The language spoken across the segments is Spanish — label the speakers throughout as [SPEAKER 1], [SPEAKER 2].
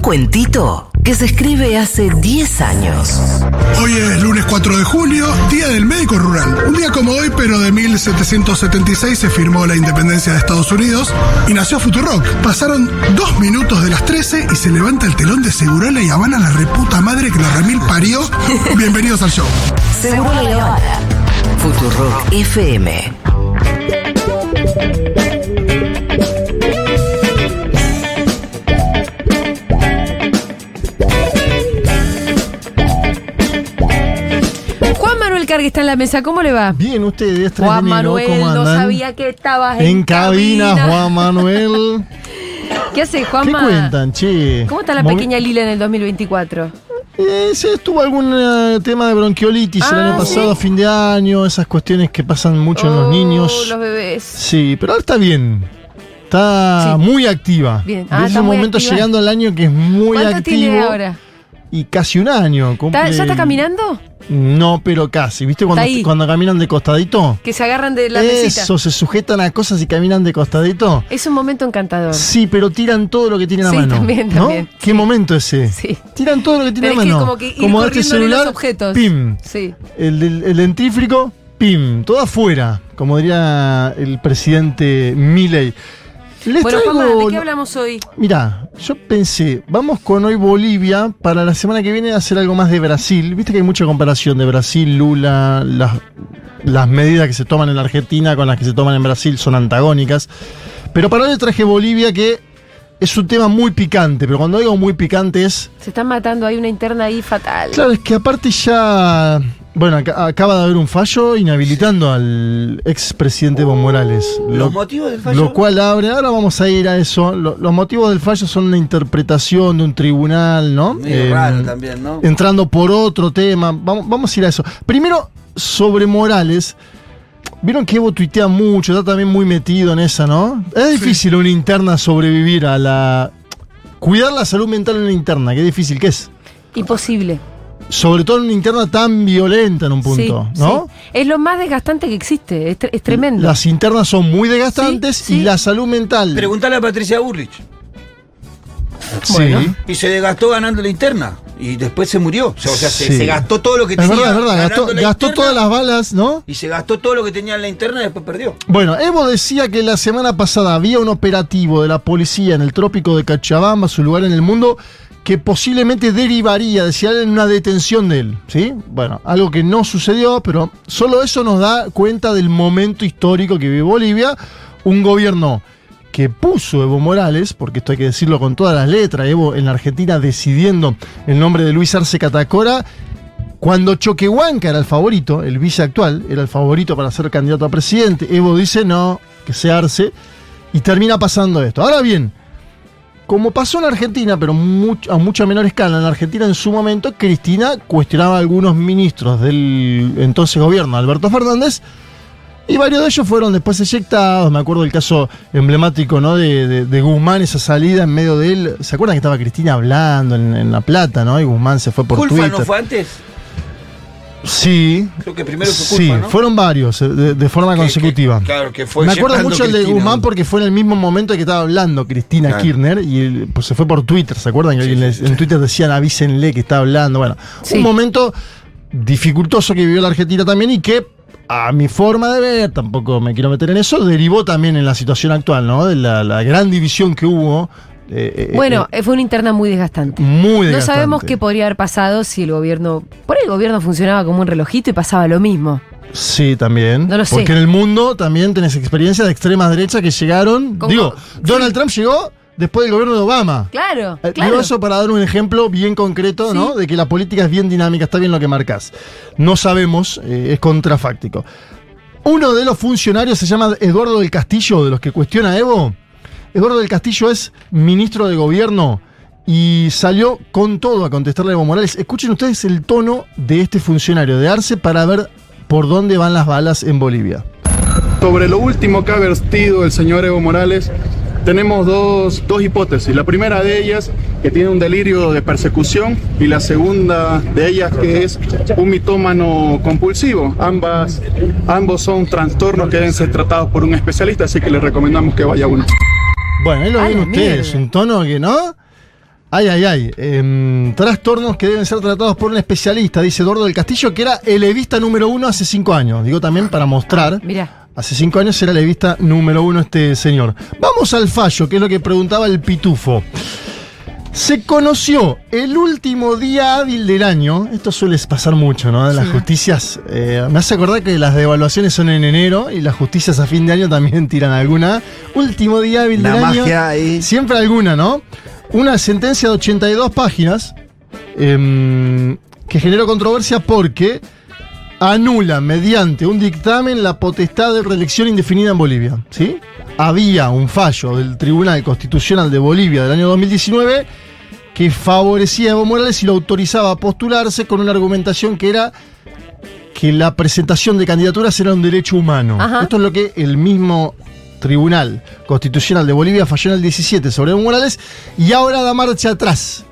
[SPEAKER 1] Un cuentito que se escribe hace 10 años.
[SPEAKER 2] Hoy es lunes 4 de julio, Día del Médico Rural. Un día como hoy, pero de 1776 se firmó la independencia de Estados Unidos y nació Futurock. Pasaron dos minutos de las 13 y se levanta el telón de Segurola y Habana la reputa madre que la remil parió. Bienvenidos al show.
[SPEAKER 1] Seguro la Habana. Futurock FM.
[SPEAKER 3] Juan Manuel Cargue está en la mesa, ¿cómo le va?
[SPEAKER 4] Bien, ustedes, tres
[SPEAKER 3] Juan Manuel,
[SPEAKER 4] ¿cómo
[SPEAKER 3] no sabía que estabas en,
[SPEAKER 4] En cabina, Juan Manuel.
[SPEAKER 3] ¿Qué hace,
[SPEAKER 4] ¿Qué
[SPEAKER 3] Juanma?
[SPEAKER 4] cuentan, che?
[SPEAKER 3] ¿Cómo está la
[SPEAKER 4] Movi-
[SPEAKER 3] pequeña Lila en el 2024?
[SPEAKER 4] Eh, sí, estuvo algún eh, tema de bronquiolitis el
[SPEAKER 3] Ah,
[SPEAKER 4] año pasado,
[SPEAKER 3] ¿sí?
[SPEAKER 4] a fin de año, esas cuestiones que pasan mucho en los
[SPEAKER 3] Oh,
[SPEAKER 4] niños.
[SPEAKER 3] Los bebés.
[SPEAKER 4] Sí, pero ahora está bien. Está
[SPEAKER 3] Sí.
[SPEAKER 4] muy activa.
[SPEAKER 3] Bien. Ah,
[SPEAKER 4] es un momento
[SPEAKER 3] activa.
[SPEAKER 4] llegando al año que es muy
[SPEAKER 3] ¿Cuánto
[SPEAKER 4] activo.
[SPEAKER 3] tiene ahora?
[SPEAKER 4] Y casi un año.
[SPEAKER 3] ¿Está-
[SPEAKER 4] cumple-
[SPEAKER 3] ¿Ya está caminando?
[SPEAKER 4] No, pero casi. ¿Viste cuando, cuando caminan de costadito?
[SPEAKER 3] Que se agarran de la mesita.
[SPEAKER 4] Eso, se sujetan a cosas y caminan de costadito.
[SPEAKER 3] Es un momento encantador.
[SPEAKER 4] Sí, pero tiran todo lo que tienen a
[SPEAKER 3] Sí,
[SPEAKER 4] mano.
[SPEAKER 3] también,
[SPEAKER 4] ¿no?
[SPEAKER 3] también.
[SPEAKER 4] ¿Qué momento ese?
[SPEAKER 3] Sí.
[SPEAKER 4] Tiran todo lo que tienen a
[SPEAKER 3] Tenés que
[SPEAKER 4] mano.
[SPEAKER 3] como que ir
[SPEAKER 4] este
[SPEAKER 3] corriéndole
[SPEAKER 4] celular,
[SPEAKER 3] los objetos.
[SPEAKER 4] pim.
[SPEAKER 3] Sí.
[SPEAKER 4] El, del- el dentífrico, pim. Todo afuera, como diría el presidente Milley. Les
[SPEAKER 3] Bueno,
[SPEAKER 4] traigo-
[SPEAKER 3] Juanma, ¿de qué hablamos hoy?
[SPEAKER 4] Mirá, yo pensé, vamos con hoy Bolivia para la semana que viene hacer algo más de Brasil. Viste que hay mucha comparación de Brasil, Lula, las, las medidas que se toman en la Argentina con las que se toman en Brasil son antagónicas. Pero para hoy traje Bolivia que es un tema muy picante, pero cuando digo muy picante es...
[SPEAKER 3] Se están matando, hay una interna ahí fatal.
[SPEAKER 4] Claro, es que aparte ya... Bueno, ac- acaba de haber un fallo inhabilitando al expresidente Evo Morales.
[SPEAKER 5] ¿Los
[SPEAKER 4] Lo-
[SPEAKER 5] motivos del fallo?
[SPEAKER 4] lo cual abre, ahora vamos a ir a eso. Lo- los motivos del fallo son una interpretación de un tribunal, ¿no?
[SPEAKER 5] Medio
[SPEAKER 4] Eh,
[SPEAKER 5] raro también, ¿no?
[SPEAKER 4] Entrando por otro tema. Vamos, vamos a ir a eso. Primero, sobre Morales. Vieron que Evo tuitea mucho, está también muy metido en esa, ¿no? Es difícil una interna sobrevivir a la. Cuidar la salud mental en una interna, qué difícil que es.
[SPEAKER 3] Imposible.
[SPEAKER 4] Sobre todo en una interna tan violenta en un punto,
[SPEAKER 3] Sí,
[SPEAKER 4] ¿no?
[SPEAKER 3] sí. Es lo más desgastante que existe. Es, tre- es tremendo.
[SPEAKER 4] Las internas son muy desgastantes
[SPEAKER 3] Sí, sí.
[SPEAKER 4] y la salud mental.
[SPEAKER 5] Preguntale a Patricia Burrich.
[SPEAKER 4] Sí.
[SPEAKER 3] Bueno.
[SPEAKER 5] Y se desgastó ganando la interna. Y después se murió. O sea, o sea, se,
[SPEAKER 4] Sí.
[SPEAKER 5] se gastó todo lo que
[SPEAKER 4] Es
[SPEAKER 5] tenía.
[SPEAKER 4] verdad, es verdad. Gastó,
[SPEAKER 5] la
[SPEAKER 4] gastó
[SPEAKER 5] interna,
[SPEAKER 4] todas las balas, ¿no?
[SPEAKER 5] Y se gastó todo lo que tenía en la interna y después perdió.
[SPEAKER 4] Bueno, Evo decía que la semana pasada había un operativo de la policía en el trópico de Cachabamba, su lugar en el mundo, que posiblemente derivaría, decía él, en una detención de él. ¿Sí? Bueno, algo que no sucedió, pero solo eso nos da cuenta del momento histórico que vive Bolivia. Un gobierno que puso Evo Morales, porque esto hay que decirlo con todas las letras, Evo en la Argentina decidiendo el nombre de Luis Arce Catacora, cuando Choquehuanca era el favorito, el vice actual, era el favorito para ser candidato a presidente, Evo dice no, que se arce, y termina pasando esto. Ahora bien, como pasó en Argentina, pero much- a mucha menor escala, en Argentina en su momento, Cristina cuestionaba a algunos ministros del entonces gobierno, Alberto Fernández, y varios de ellos fueron después eyectados. Me acuerdo del caso emblemático ¿no? de, de- de Guzmán, esa salida en medio de él. ¿Se acuerdan que estaba Cristina hablando en, en La Plata, ¿no? Y Guzmán se fue por
[SPEAKER 5] ¿Culfa
[SPEAKER 4] Twitter.
[SPEAKER 5] no fue antes?
[SPEAKER 4] Sí.
[SPEAKER 5] Creo que primero fue
[SPEAKER 4] Sí, fueron varios, eh, de, de forma
[SPEAKER 5] Que-
[SPEAKER 4] consecutiva.
[SPEAKER 5] que- claro, que fue
[SPEAKER 4] Me acuerdo mucho el de. Guzmán porque fue en el mismo momento que estaba hablando Cristina
[SPEAKER 5] Claro.
[SPEAKER 4] Kirchner y pues, se fue por Twitter, ¿se acuerdan? Que
[SPEAKER 5] Sí,
[SPEAKER 4] alguien
[SPEAKER 5] sí,
[SPEAKER 4] les- en Twitter decían avísenle que está hablando. Bueno,
[SPEAKER 3] Sí.
[SPEAKER 4] un momento dificultoso que vivió la Argentina también y que a mi forma de ver, tampoco me quiero meter en eso, derivó también en la situación actual, ¿no? De la, la gran división que hubo. Eh, eh,
[SPEAKER 3] Bueno,
[SPEAKER 4] eh,
[SPEAKER 3] fue una interna muy desgastante.
[SPEAKER 4] muy
[SPEAKER 3] No
[SPEAKER 4] desgastante.
[SPEAKER 3] sabemos qué podría haber pasado si el gobierno. Por ahí el gobierno funcionaba como un relojito y pasaba lo mismo.
[SPEAKER 4] Sí, también.
[SPEAKER 3] No lo sé.
[SPEAKER 4] Porque en el mundo también tenés experiencias de extremas derechas que llegaron. Digo, Donald Trump llegó después del gobierno de Obama.
[SPEAKER 3] Claro,
[SPEAKER 4] Eh,
[SPEAKER 3] claro.
[SPEAKER 4] Digo eso para dar un ejemplo bien concreto,
[SPEAKER 3] Sí.
[SPEAKER 4] ¿no? De que la política es bien dinámica, está bien lo que marcas. No sabemos, es contrafáctico. Uno de los funcionarios se llama Eduardo del Castillo, de los que cuestiona a Evo. Eduardo del Castillo es ministro de gobierno y salió con todo a contestarle a Evo Morales. Escuchen ustedes el tono de este funcionario de Arce para ver por dónde van las balas en Bolivia.
[SPEAKER 6] Sobre lo último que ha vertido el señor Evo Morales, tenemos dos, dos hipótesis. La primera de ellas, que tiene un delirio de persecución, y la segunda de ellas, que es un mitómano compulsivo. Ambas, ambos son trastornos que deben ser tratados por un especialista, así que les recomendamos que vaya uno.
[SPEAKER 4] Bueno, ahí lo ven ustedes,
[SPEAKER 3] mierda.
[SPEAKER 4] un tono que no. Ay, ay, ay. em, trastornos que deben ser tratados por un especialista, dice Eduardo del Castillo, que era el levista número uno hace cinco años. Digo también para mostrar.
[SPEAKER 3] Mira.
[SPEAKER 4] Hace cinco años era levista número uno este señor. Vamos al fallo, que es lo que preguntaba el pitufo. Se conoció el último día hábil del año. Esto suele pasar mucho, ¿no? De las justicias. eh, me hace acordar que las devaluaciones son en enero y las justicias a fin de año también tiran alguna. Último día hábil
[SPEAKER 5] La
[SPEAKER 4] del año.
[SPEAKER 5] magia ahí.
[SPEAKER 4] Siempre alguna, ¿no? Una sentencia de 82 páginas em, que generó controversia porque anula mediante un dictamen la potestad de reelección indefinida en Bolivia. ¿sí? Había un fallo del Tribunal Constitucional de Bolivia del año 2019 que favorecía a Evo Morales y lo autorizaba a postularse con una argumentación que era que la presentación de candidaturas era un derecho humano.
[SPEAKER 3] Ajá.
[SPEAKER 4] Esto es lo que el mismo Tribunal Constitucional de Bolivia falló en el 17 sobre Evo Morales y ahora da marcha atrás.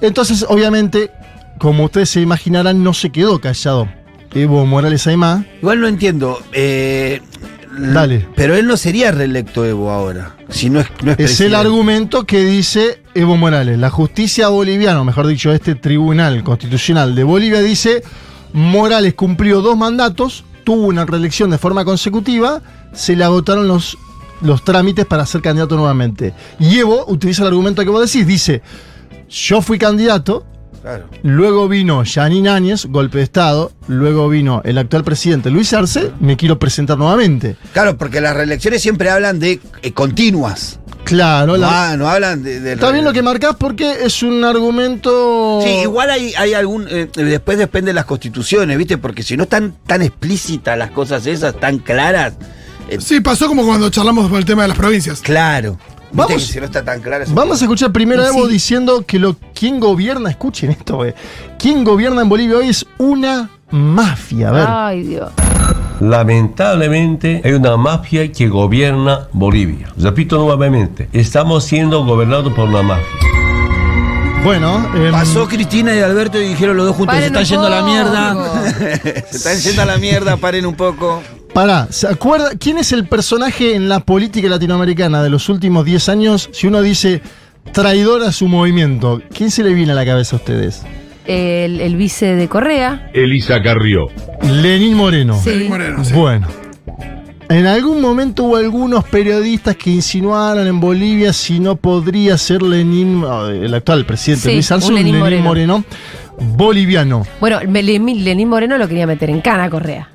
[SPEAKER 4] Entonces, obviamente, como ustedes se imaginarán, no se quedó callado Evo Morales Aymá.
[SPEAKER 5] Igual no entiendo. eh,
[SPEAKER 4] Dale.
[SPEAKER 5] Pero él no sería reelecto Evo ahora. Si no es, no es
[SPEAKER 4] Es el argumento que dice Evo Morales. La justicia boliviana, o mejor dicho, este Tribunal Constitucional de Bolivia dice, Morales cumplió dos mandatos, tuvo una reelección de forma consecutiva, se le agotaron los, los trámites para ser candidato nuevamente. Y Evo utiliza el argumento que vos decís, dice, yo fui candidato,
[SPEAKER 5] Claro.
[SPEAKER 4] luego vino Janine Áñez, golpe de Estado, luego vino el actual presidente Luis Arce, me quiero presentar nuevamente.
[SPEAKER 5] Claro, porque las reelecciones siempre hablan de eh, continuas.
[SPEAKER 4] Claro,
[SPEAKER 5] No,
[SPEAKER 4] la-
[SPEAKER 5] ha- no hablan de. de
[SPEAKER 4] Está bien lo que marcás porque es un argumento.
[SPEAKER 5] Sí, igual hay, hay algún. eh, después depende de las constituciones, ¿viste? Porque si no están tan explícitas las cosas esas, tan claras. eh,
[SPEAKER 2] Sí, pasó como cuando charlamos por el tema de las provincias.
[SPEAKER 5] claro. ¿Viste
[SPEAKER 4] Vamos-
[SPEAKER 5] si no está tan
[SPEAKER 4] Vamos a escuchar primero a Evo
[SPEAKER 3] Sí.
[SPEAKER 4] diciendo que lo quién gobierna, escuchen esto, güey. Quién gobierna en Bolivia hoy es una mafia. A ver.
[SPEAKER 3] Ay, Dios.
[SPEAKER 7] Lamentablemente hay una mafia que gobierna Bolivia. Repito nuevamente, estamos siendo gobernados por una mafia.
[SPEAKER 4] Bueno, em,
[SPEAKER 5] Pasó Cristina y Alberto y dijeron los dos juntos, se están yendo a la mierda. se están yendo a la mierda, paren un poco.
[SPEAKER 4] Pará, ¿se acuerda quién es el personaje en la política latinoamericana de los últimos 10 años? Si uno dice traidor a su movimiento, ¿quién se le viene a la cabeza a ustedes?
[SPEAKER 3] El, el vice de Correa.
[SPEAKER 8] Elisa Carrió.
[SPEAKER 4] Lenín Moreno.
[SPEAKER 3] Sí.
[SPEAKER 2] Moreno, sí.
[SPEAKER 4] Bueno. En algún momento hubo algunos periodistas que insinuaron en Bolivia si no podría ser Lenín, oh, el actual presidente
[SPEAKER 3] Sí,
[SPEAKER 4] Luis Arce,
[SPEAKER 3] Lenín
[SPEAKER 4] Lenín Moreno. boliviano.
[SPEAKER 3] Bueno, Lenín Lenín Moreno lo quería meter en cana Correa.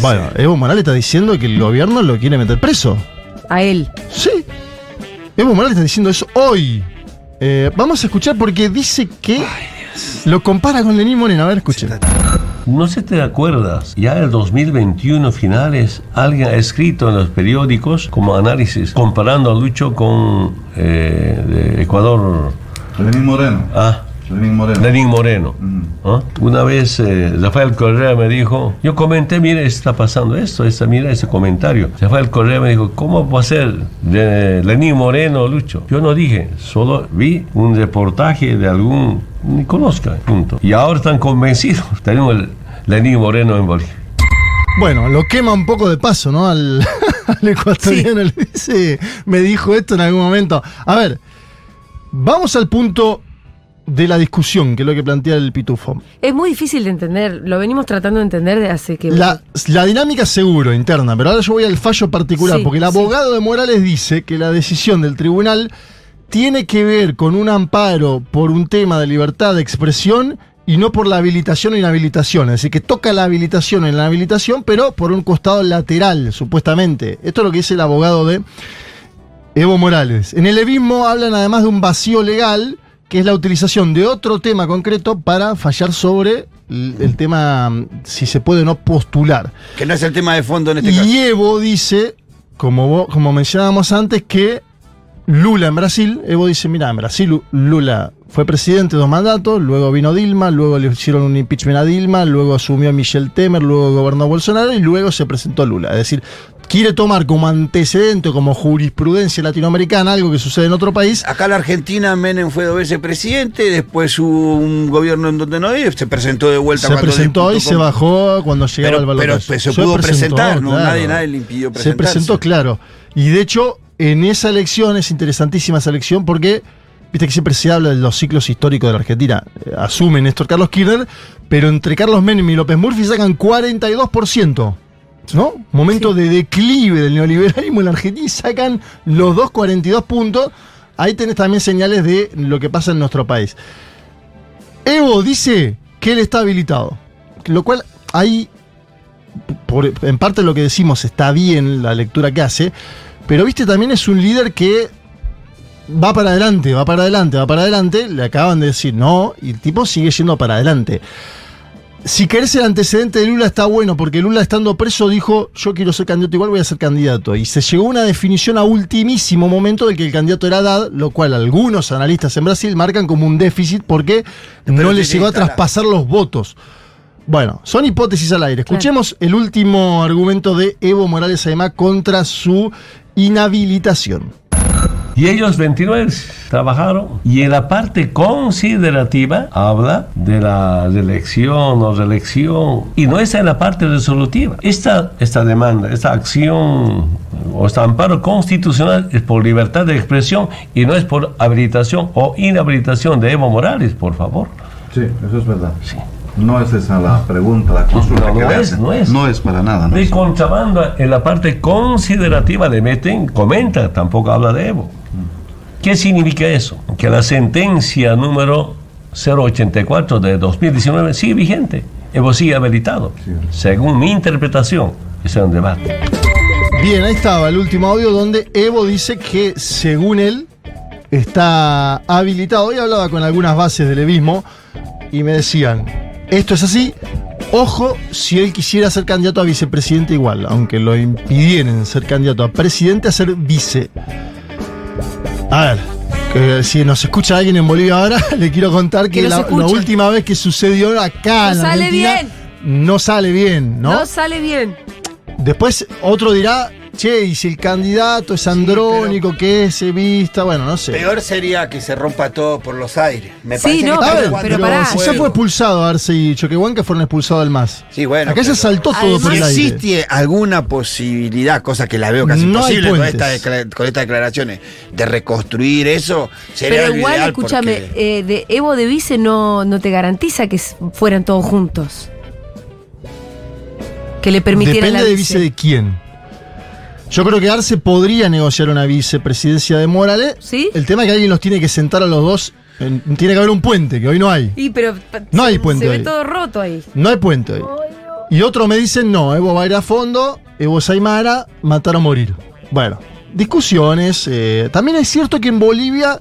[SPEAKER 4] Bueno, Evo Morales está diciendo que el gobierno lo quiere meter preso.
[SPEAKER 3] A él.
[SPEAKER 4] Sí. Evo Morales está diciendo eso hoy. Eh, vamos a escuchar porque dice que lo compara con Lenín Moreno. A ver, escuchen.
[SPEAKER 7] No sé si te acuerdas, ya en el 2021 finales, alguien ha escrito en los periódicos como análisis comparando a Lucho con eh, de Ecuador.
[SPEAKER 9] Lenín Moreno.
[SPEAKER 7] Ah,
[SPEAKER 9] Lenín Moreno.
[SPEAKER 7] Lenín Moreno. ¿Ah? Una vez eh, Rafael Correa me dijo, yo comenté, mire, está pasando esto, esta, mira ese comentario. Rafael Correa me dijo, ¿cómo va a ser de Lenín Moreno, Lucho? Yo no dije, solo vi un reportaje de algún, ni conozca, punto. Y ahora están convencidos, tenemos el Lenín Moreno en Bolivia.
[SPEAKER 4] Bueno, lo quema un poco de paso, ¿no? Al, al ecuatoriano le dice, me dijo esto en algún momento. A ver, vamos al punto de la discusión, que es lo que plantea el pitufo.
[SPEAKER 3] Es muy difícil de entender. Lo venimos tratando de entender de hace que.
[SPEAKER 4] La, la dinámica seguro, interna, pero ahora yo voy al fallo particular,
[SPEAKER 3] Sí,
[SPEAKER 4] porque el
[SPEAKER 3] sí.
[SPEAKER 4] abogado de Morales dice que la decisión del tribunal tiene que ver con un amparo por un tema de libertad de expresión y no por la habilitación o inhabilitación. Es decir, que toca la habilitación en la habilitación, pero por un costado lateral, supuestamente. Esto es lo que dice el abogado de Evo Morales. En el levismo hablan además de un vacío legal, que es la utilización de otro tema concreto para fallar sobre el, el tema mm, si se puede o no postular.
[SPEAKER 5] Que no es el tema de fondo en este caso.
[SPEAKER 4] Y Evo dice, como, vos- como mencionábamos antes, que Lula en Brasil, Evo dice, mira, en Brasil Lu- Lula fue presidente dos mandatos, luego vino Dilma, luego le hicieron un impeachment a Dilma, luego asumió Michel Temer, luego gobernó Bolsonaro y luego se presentó Lula. Es decir, quiere tomar como antecedente, como jurisprudencia latinoamericana, algo que sucede en otro país,
[SPEAKER 5] Acá en la Argentina Menem fue dos veces presidente, después hubo un gobierno en donde no y se presentó de vuelta
[SPEAKER 4] se
[SPEAKER 5] cuando
[SPEAKER 4] presentó y se bajó cuando llegaba
[SPEAKER 5] Pero-
[SPEAKER 4] al balotaje.
[SPEAKER 5] pero se pudo presentar, ¿no? Nadie- nadie le impidió
[SPEAKER 4] Se
[SPEAKER 5] presentarse.
[SPEAKER 4] presentó, claro. Y de hecho, en esa elección, es interesantísima esa elección porque viste que siempre se habla de los ciclos históricos de la Argentina, eh, asume Néstor Carlos Kirchner, pero entre Carlos Menem y López Murphy sacan 42%. ¿No? Momento de declive del neoliberalismo en la Argentina y sacan los dos 42 puntos. Ahí tenés también señales de lo que pasa en nuestro país. Evo dice que él está habilitado. Lo cual ahí, por- en parte lo que decimos está bien la lectura que hace, pero viste también es un líder que va para adelante, va para adelante, va para adelante. Le acaban de decir no y el tipo sigue yendo para adelante. Si querés el antecedente de Lula está bueno, porque Lula estando preso dijo, yo quiero ser candidato igual, voy a ser candidato. Y se llegó a una definición a ultimísimo momento de que el candidato era Haddad, lo cual algunos analistas en Brasil marcan como un déficit porque no le llegó a traspasar los votos. Bueno, son hipótesis al aire. Escuchemos el último argumento de Evo Morales además contra su inhabilitación.
[SPEAKER 7] Y ellos 29 trabajaron y en la parte considerativa habla de la reelección o reelección y no está en la parte resolutiva. Esta, esta demanda, esta acción o este amparo constitucional es por libertad de expresión y no es por habilitación o inhabilitación de Evo Morales, por favor.
[SPEAKER 8] Sí, eso es verdad. No es esa la pregunta, la consulta
[SPEAKER 7] No,
[SPEAKER 8] que
[SPEAKER 7] no
[SPEAKER 8] le
[SPEAKER 7] es,
[SPEAKER 8] hacen.
[SPEAKER 7] no es.
[SPEAKER 8] No es para nada. ¿no?
[SPEAKER 7] De contrabando en la parte considerativa le meten, comenta, tampoco habla de Evo. ¿Qué significa eso? Que la sentencia número 084 de 2019 sigue vigente. Evo sigue habilitado. Según mi interpretación, ese es un debate.
[SPEAKER 4] Bien, ahí estaba el último audio donde Evo dice que según él está habilitado. Hoy hablaba con algunas bases del evismo y me decían, esto es así, ojo si él quisiera ser candidato a vicepresidente igual, aunque lo impidieran ser candidato a presidente, a ser vice. A ver, que si nos escucha alguien en Bolivia ahora, le quiero contar que, la, última vez que sucedió acá
[SPEAKER 3] No
[SPEAKER 4] en
[SPEAKER 3] sale
[SPEAKER 4] Argentina,
[SPEAKER 3] bien.
[SPEAKER 4] no sale bien,
[SPEAKER 3] No,
[SPEAKER 4] ¿no?
[SPEAKER 3] sale bien.
[SPEAKER 4] Después otro dirá, che, y si el candidato es andrónico, que es vista, bueno, no sé.
[SPEAKER 5] Peor sería que se rompa todo por los aires. Me
[SPEAKER 3] Sí,
[SPEAKER 5] parece
[SPEAKER 3] no,
[SPEAKER 5] que está
[SPEAKER 3] pero- pero pará.
[SPEAKER 4] si ya fue expulsado Arce y Choquehuanca fueron expulsados del MAS.
[SPEAKER 5] Sí, bueno.
[SPEAKER 4] Acá se saltó todo por
[SPEAKER 5] Si
[SPEAKER 4] el aire.
[SPEAKER 5] existe alguna posibilidad, cosa que la veo casi
[SPEAKER 4] No
[SPEAKER 5] imposible con, esta estas declaraciones, de reconstruir eso, sería
[SPEAKER 3] Pero igual,
[SPEAKER 5] ideal
[SPEAKER 3] escúchame,
[SPEAKER 5] porque-
[SPEAKER 3] eh, de Evo de Vice no, no te garantiza que fueran todos juntos. Que le permitieran
[SPEAKER 4] Depende
[SPEAKER 3] la
[SPEAKER 4] de vice de quién. Yo creo que Arce podría negociar una vicepresidencia de Morales.
[SPEAKER 3] ¿Sí?
[SPEAKER 4] El tema es que alguien los tiene que sentar a los dos. en- tiene que haber un puente, que hoy no hay.
[SPEAKER 3] Y pero
[SPEAKER 4] No
[SPEAKER 3] se-
[SPEAKER 4] hay puente
[SPEAKER 3] Se ve todo roto ahí.
[SPEAKER 4] No hay puente hoy. Y otro me dicen, no, Evo va a ir a fondo, Evo Saimara, matar o morir. Bueno, discusiones. eh, también es cierto que en Bolivia,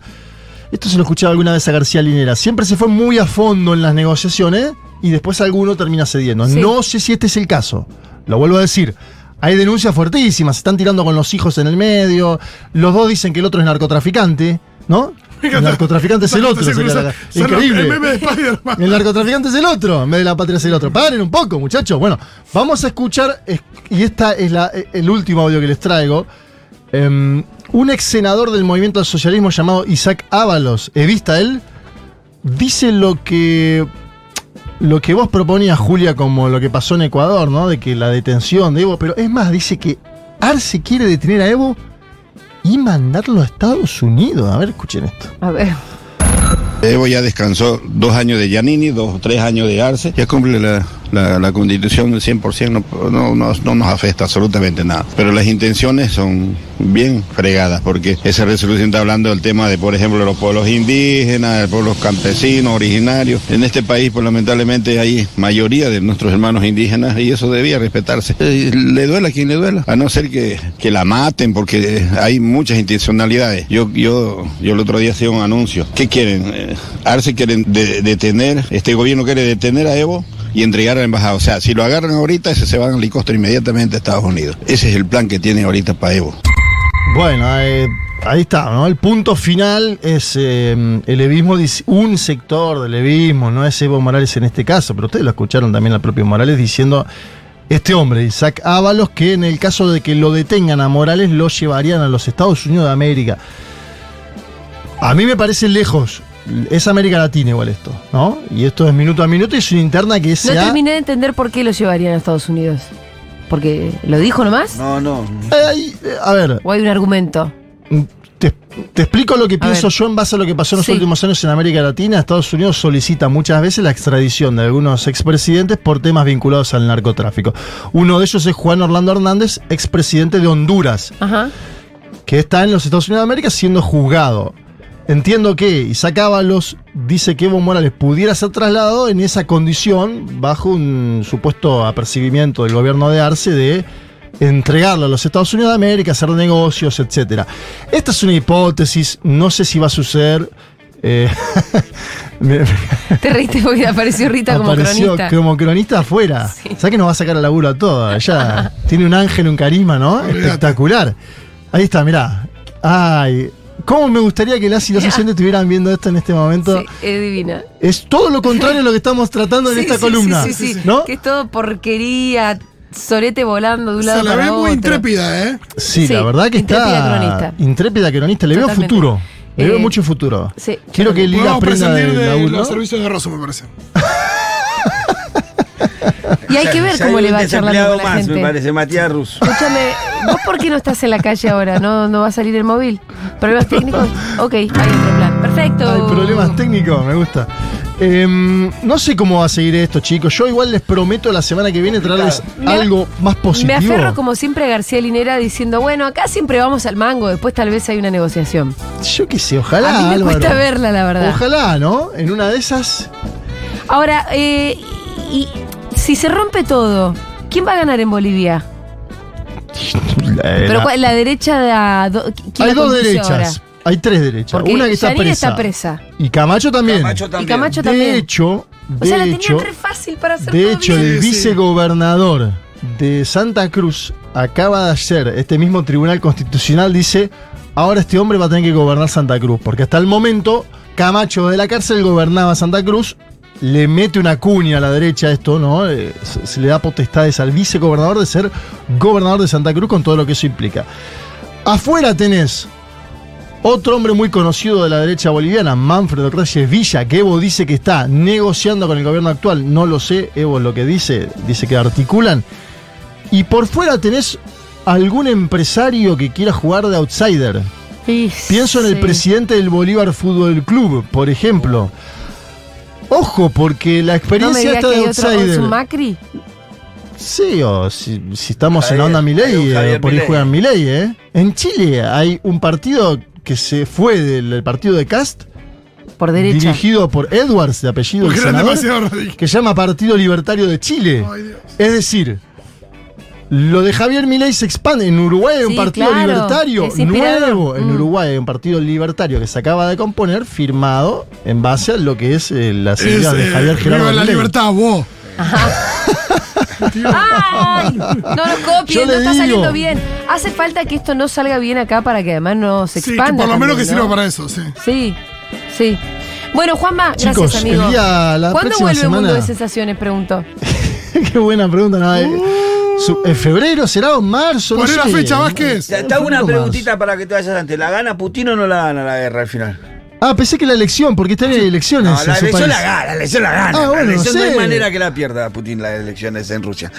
[SPEAKER 4] esto se lo escuchaba alguna vez a García Linera, siempre se fue muy a fondo en las negociaciones y después alguno termina cediendo.
[SPEAKER 3] Sí.
[SPEAKER 4] No sé si este es el caso. Lo vuelvo a decir. Hay denuncias fuertísimas, se están tirando con los hijos en el medio. Los dos dicen que el otro es narcotraficante, ¿no? El narcotraficante es el otro. Sería Increíble.
[SPEAKER 2] El meme de Spider-Man.
[SPEAKER 4] El narcotraficante es el otro, en vez de la patria es el otro. Paren un poco, muchachos. Bueno, vamos a escuchar, es- y esta es la- el último audio que les traigo. Em, un ex senador del movimiento del socialismo llamado Isaac Ábalos, evista él, dice lo que. Lo que vos proponías, Julia, como lo que pasó en Ecuador, ¿no? De que la detención de Evo, pero es más, dice que Arce quiere detener a Evo y mandarlo a Estados Unidos. A ver, escuchen esto.
[SPEAKER 3] A ver.
[SPEAKER 9] Evo ya descansó dos años de Giannini, dos o tres años de Arce. Ya cumple la, la, la constitución del 100%, no, no, no, no nos afecta absolutamente nada. Pero las intenciones son bien fregadas, porque esa resolución está hablando del tema de, por ejemplo, los pueblos indígenas, de pueblos campesinos, originarios. En este país, pues lamentablemente hay mayoría de nuestros hermanos indígenas y eso debía respetarse. Eh, le duela a quien le duela, a no ser que, que la maten, porque hay muchas intencionalidades. Yo, yo, yo el otro día hacía un anuncio. ¿Qué quieren? Eh, Arce quieren de- detener, este gobierno quiere detener a Evo y entregar a la embajada. O sea, si lo agarran ahorita, ese se va en helicóptero inmediatamente a Estados Unidos. Ese es el plan que tiene ahorita para Evo.
[SPEAKER 4] Bueno, eh, ahí está, ¿no? El punto final es eh, el evismo, un sector del evismo, no es Evo Morales en este caso, pero ustedes lo escucharon también al propio Morales diciendo, este hombre, Isaac Ábalos, que en el caso de que lo detengan a Morales, lo llevarían a los Estados Unidos de América. A mí me parece lejos. Es América Latina igual esto, ¿no? Y esto es minuto a minuto y es una interna que
[SPEAKER 3] No
[SPEAKER 4] se ha-
[SPEAKER 3] terminé de entender por qué lo llevarían a Estados Unidos. Porque lo dijo nomás.
[SPEAKER 5] No, no.
[SPEAKER 4] Eh, a ver,
[SPEAKER 3] O hay un argumento.
[SPEAKER 4] Te, te explico lo que pienso
[SPEAKER 3] ver.
[SPEAKER 4] yo en base a lo que pasó en los
[SPEAKER 3] Sí.
[SPEAKER 4] últimos años en América Latina. Estados Unidos solicita muchas veces la extradición de algunos expresidentes por temas vinculados al narcotráfico. Uno de ellos es Juan Orlando Hernández, expresidente de Honduras,
[SPEAKER 3] Ajá.
[SPEAKER 4] que está en los Estados Unidos de América siendo juzgado. Entiendo que Isaac Ábalos dice que Evo Morales pudiera ser trasladado en esa condición bajo un supuesto apercibimiento del gobierno de Arce de entregarlo a los Estados Unidos de América, hacer negocios, etcétera. Esta es una hipótesis, no sé si va a suceder. eh,
[SPEAKER 3] Te reíste porque apareció Rita como
[SPEAKER 4] apareció
[SPEAKER 3] cronista.
[SPEAKER 4] como cronista afuera.
[SPEAKER 3] Sí.
[SPEAKER 4] ¿Sabes que nos va a sacar a laburo a todos? Ella tiene un ángel, un carisma, ¿no? Espectacular. Ahí está, mirá. Ay, cómo me gustaría que las y los oyentes estuvieran viendo esto en este momento.
[SPEAKER 3] Sí, es divina.
[SPEAKER 4] Es todo lo contrario a lo que estamos tratando en
[SPEAKER 3] Sí,
[SPEAKER 4] esta
[SPEAKER 3] sí,
[SPEAKER 4] columna.
[SPEAKER 3] Sí, sí, sí.
[SPEAKER 4] ¿No?
[SPEAKER 3] Que es todo porquería, sorete volando de un lado
[SPEAKER 2] Se la
[SPEAKER 3] para
[SPEAKER 2] ve
[SPEAKER 3] otro.
[SPEAKER 2] muy intrépida, ¿eh?
[SPEAKER 4] Sí,
[SPEAKER 3] Sí,
[SPEAKER 4] la verdad que
[SPEAKER 3] intrépida
[SPEAKER 4] está.
[SPEAKER 3] cronista.
[SPEAKER 4] Intrépida cronista. Le veo futuro. Le
[SPEAKER 3] Eh,
[SPEAKER 4] veo mucho futuro.
[SPEAKER 3] sí,
[SPEAKER 4] Quiero que
[SPEAKER 2] Podemos
[SPEAKER 4] aprenda de
[SPEAKER 2] de los servicios de Rosso, me parece.
[SPEAKER 3] Y hay que ver
[SPEAKER 5] Ya
[SPEAKER 3] cómo le va charlando con la
[SPEAKER 5] más,
[SPEAKER 3] gente.
[SPEAKER 5] me parece, Matías Russo.
[SPEAKER 3] Escúchame, ¿vos por qué no estás en la calle ahora? ¿No, no va a salir el móvil? ¿Problemas técnicos? Ok, hay otro plan. Perfecto.
[SPEAKER 4] Hay problemas técnicos, me gusta. Em, no sé cómo va a seguir esto, chicos. Yo igual les prometo la semana que viene traerles
[SPEAKER 3] Me-
[SPEAKER 4] algo más positivo.
[SPEAKER 3] Me aferro como siempre a García Linera diciendo, bueno, acá siempre vamos al mango, después tal vez hay una negociación.
[SPEAKER 4] Yo qué sé, ojalá.
[SPEAKER 3] a mí me
[SPEAKER 4] Álvaro.
[SPEAKER 3] cuesta verla, la verdad.
[SPEAKER 4] Ojalá, ¿no? En una de esas.
[SPEAKER 3] Ahora, eh, y si se rompe todo, ¿quién va a ganar en Bolivia? Pero
[SPEAKER 4] la-
[SPEAKER 3] ¿cuál- la derecha de a do- ¿quién
[SPEAKER 4] hay
[SPEAKER 3] la
[SPEAKER 4] dos
[SPEAKER 3] conduce
[SPEAKER 4] derechas.
[SPEAKER 3] ahora?
[SPEAKER 4] Hay tres derechas.
[SPEAKER 3] Porque
[SPEAKER 4] Una que está presa.
[SPEAKER 3] está presa.
[SPEAKER 4] Y Camacho también.
[SPEAKER 5] Camacho también.
[SPEAKER 3] Y Camacho
[SPEAKER 4] de
[SPEAKER 3] también.
[SPEAKER 4] hecho,
[SPEAKER 3] o
[SPEAKER 4] de
[SPEAKER 3] sea, la
[SPEAKER 4] hecho,
[SPEAKER 3] tenían re fácil para hacer
[SPEAKER 4] de
[SPEAKER 3] todo
[SPEAKER 4] hecho,
[SPEAKER 3] bien.
[SPEAKER 4] el
[SPEAKER 2] Sí, sí.
[SPEAKER 4] vicegobernador de Santa Cruz acaba de ayer, este mismo tribunal constitucional dice, ahora este hombre va a tener que gobernar Santa Cruz, porque hasta el momento Camacho de la cárcel gobernaba Santa Cruz, le mete una cuña a la derecha esto, ¿no? Eh, se, se le da potestades al vicegobernador de ser gobernador de Santa Cruz con todo lo que eso implica. Afuera tenés otro hombre muy conocido de la derecha boliviana, Manfredo Reyes Villa, que Evo dice que está negociando con el gobierno actual, no lo sé, Evo lo que dice, dice que articulan. Y por fuera tenés algún empresario que quiera jugar de outsider. Pienso en el presidente del Bolívar Fútbol Club, por ejemplo. Ojo, porque la
[SPEAKER 3] No me
[SPEAKER 4] experiencia
[SPEAKER 3] digas
[SPEAKER 4] esta
[SPEAKER 3] que
[SPEAKER 4] de
[SPEAKER 3] hay otro. ¿es un Macri.
[SPEAKER 4] Sí, o si, si estamos en onda Milei, eh, por ahí juegan Milei, ¿eh? En Chile hay un partido que se fue del, del partido de Cast,
[SPEAKER 3] Por derecha.
[SPEAKER 4] dirigido por Edwards, de apellido del senador, que se llama Partido Libertario de Chile.
[SPEAKER 2] Ay, Dios.
[SPEAKER 4] Es decir, lo de Javier Milei se expande. En Uruguay hay un
[SPEAKER 3] Sí,
[SPEAKER 4] partido
[SPEAKER 3] claro,
[SPEAKER 4] libertario nuevo. En
[SPEAKER 3] Mm.
[SPEAKER 4] Uruguay hay un partido libertario que se acaba de componer, firmado en base a lo que es eh, las ideas de
[SPEAKER 2] eh,
[SPEAKER 4] Javier Gerardo
[SPEAKER 2] viva la
[SPEAKER 4] Milei.
[SPEAKER 2] libertad, vos.
[SPEAKER 3] ¡Ay! No nos
[SPEAKER 4] Yo
[SPEAKER 3] copien, no está
[SPEAKER 4] digo.
[SPEAKER 3] saliendo bien. Hace falta que esto no salga bien acá para que además no se
[SPEAKER 2] Sí, que
[SPEAKER 3] expanda.
[SPEAKER 2] por lo menos que sirva
[SPEAKER 3] ¿no?
[SPEAKER 2] para eso, sí.
[SPEAKER 3] Sí, sí. Bueno, Juanma,
[SPEAKER 4] Chicos,
[SPEAKER 3] gracias, amigo.
[SPEAKER 4] el día- la
[SPEAKER 3] ¿Cuándo vuelve el mundo de sensaciones? Pregunto.
[SPEAKER 4] Qué buena pregunta. ¿no? Eh, su- ¿En febrero será o en marzo? No
[SPEAKER 2] Poné la fecha, Vázquez.
[SPEAKER 5] Te te hago una preguntita para que te vayas antes. ¿La gana Putin o no la gana la guerra al final?
[SPEAKER 4] Ah, pensé que la elección, porque están en elecciones.
[SPEAKER 5] No,
[SPEAKER 4] en
[SPEAKER 5] la elección la gana, la elección la gana.
[SPEAKER 4] Ah,
[SPEAKER 5] la
[SPEAKER 4] bueno,
[SPEAKER 5] elección no
[SPEAKER 4] sé.
[SPEAKER 5] hay manera que la pierda Putin las elecciones en Rusia.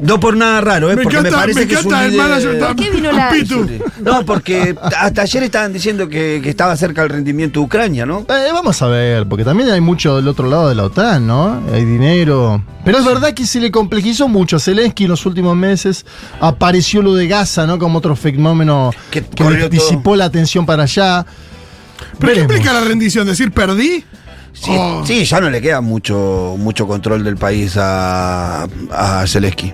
[SPEAKER 5] No por nada raro, ¿eh?
[SPEAKER 2] Me
[SPEAKER 5] porque
[SPEAKER 2] encanta,
[SPEAKER 5] me parece
[SPEAKER 2] me
[SPEAKER 5] que es un
[SPEAKER 2] el manager
[SPEAKER 3] ¿Por qué vino la-.
[SPEAKER 5] No, porque hasta ayer estaban diciendo que, que estaba cerca el rendimiento de Ucrania, ¿no?
[SPEAKER 4] Eh, vamos a ver, porque también hay mucho del otro lado de la OTAN, ¿no? Hay dinero. Pero es verdad que se le complejizó mucho a Zelensky en los últimos meses. Apareció lo de Gaza, ¿no? Como otro fenómeno
[SPEAKER 5] Que
[SPEAKER 4] que, disipó la atención para allá.
[SPEAKER 2] ¿Pero qué implica la rendición? ¿Decir perdí?
[SPEAKER 5] Sí,
[SPEAKER 2] Oh.
[SPEAKER 5] sí, ya no le queda mucho, mucho control del país a, a Zelensky.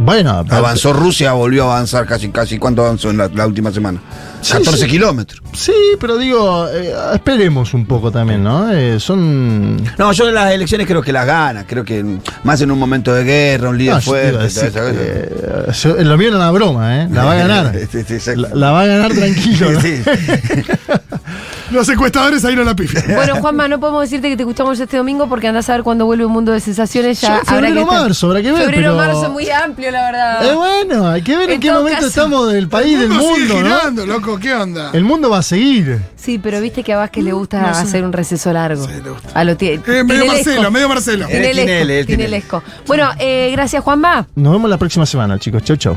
[SPEAKER 4] Bueno,
[SPEAKER 5] Avanzó Rusia, volvió a avanzar casi, casi. ¿Cuánto avanzó en la, la última semana?
[SPEAKER 4] Sí,
[SPEAKER 5] 14
[SPEAKER 4] sí.
[SPEAKER 5] kilómetros.
[SPEAKER 4] Sí, pero digo, eh, esperemos un poco también, ¿no? Eh, son.
[SPEAKER 5] No, yo en las elecciones creo que las gana. Creo que más en un momento de guerra, un líder
[SPEAKER 4] No,
[SPEAKER 5] fuerte.
[SPEAKER 4] decir,
[SPEAKER 5] toda esa cosa.
[SPEAKER 4] eh, yo- lo mío era una broma, ¿eh? La va a ganar. La, la va a ganar tranquilo. ¿no?
[SPEAKER 2] Los secuestradores ahí no la pifian.
[SPEAKER 3] Bueno, Juanma, no podemos decirte que te escuchamos este domingo porque andás a ver cuándo vuelve un mundo de sensaciones. Ya
[SPEAKER 4] Yo,
[SPEAKER 3] habrá
[SPEAKER 4] febrero,
[SPEAKER 3] que estar-
[SPEAKER 4] marzo, habrá que ver,
[SPEAKER 3] Febrero,
[SPEAKER 4] pero-
[SPEAKER 3] marzo es muy amplio, la verdad.
[SPEAKER 4] Eh, bueno, hay que ver en,
[SPEAKER 3] En
[SPEAKER 4] qué momento
[SPEAKER 3] caso,
[SPEAKER 4] estamos del país, del
[SPEAKER 2] El mundo sigue
[SPEAKER 4] mundo, ¿no?
[SPEAKER 2] girando, loco, ¿qué onda?
[SPEAKER 4] El mundo va a seguir.
[SPEAKER 3] Sí, pero viste que a Vázquez le gusta
[SPEAKER 2] No sé.
[SPEAKER 3] hacer un receso largo.
[SPEAKER 2] Sí, le gusta.
[SPEAKER 3] A lo
[SPEAKER 2] Eh, medio. Marcelo, medio Marcelo.
[SPEAKER 3] Tinelesco. Bueno, eh, gracias, Juanma.
[SPEAKER 4] Nos vemos la próxima semana, chicos. Chau, chau.